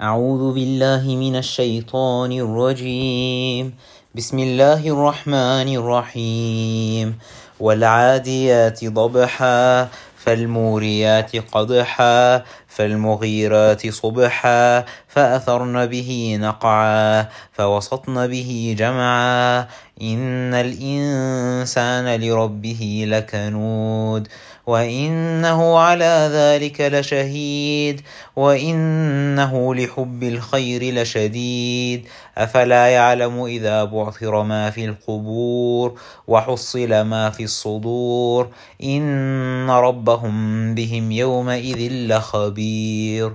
أعوذ بالله من الشيطان الرجيم. بسم الله الرحمن الرحيم. والعاديات ضبحا. فالموريات قدحا فالمغيرات صبحا فأثرن به نقعا فوسطن به جمعا. إن الإنسان لربه لكنود وإنه على ذلك لشهيد وإنه لحب الخير لشديد. أفلا يعلم إذا بعثر ما في القبور وحصل ما في الصدور. إن ربهم بهم يومئذ لخبير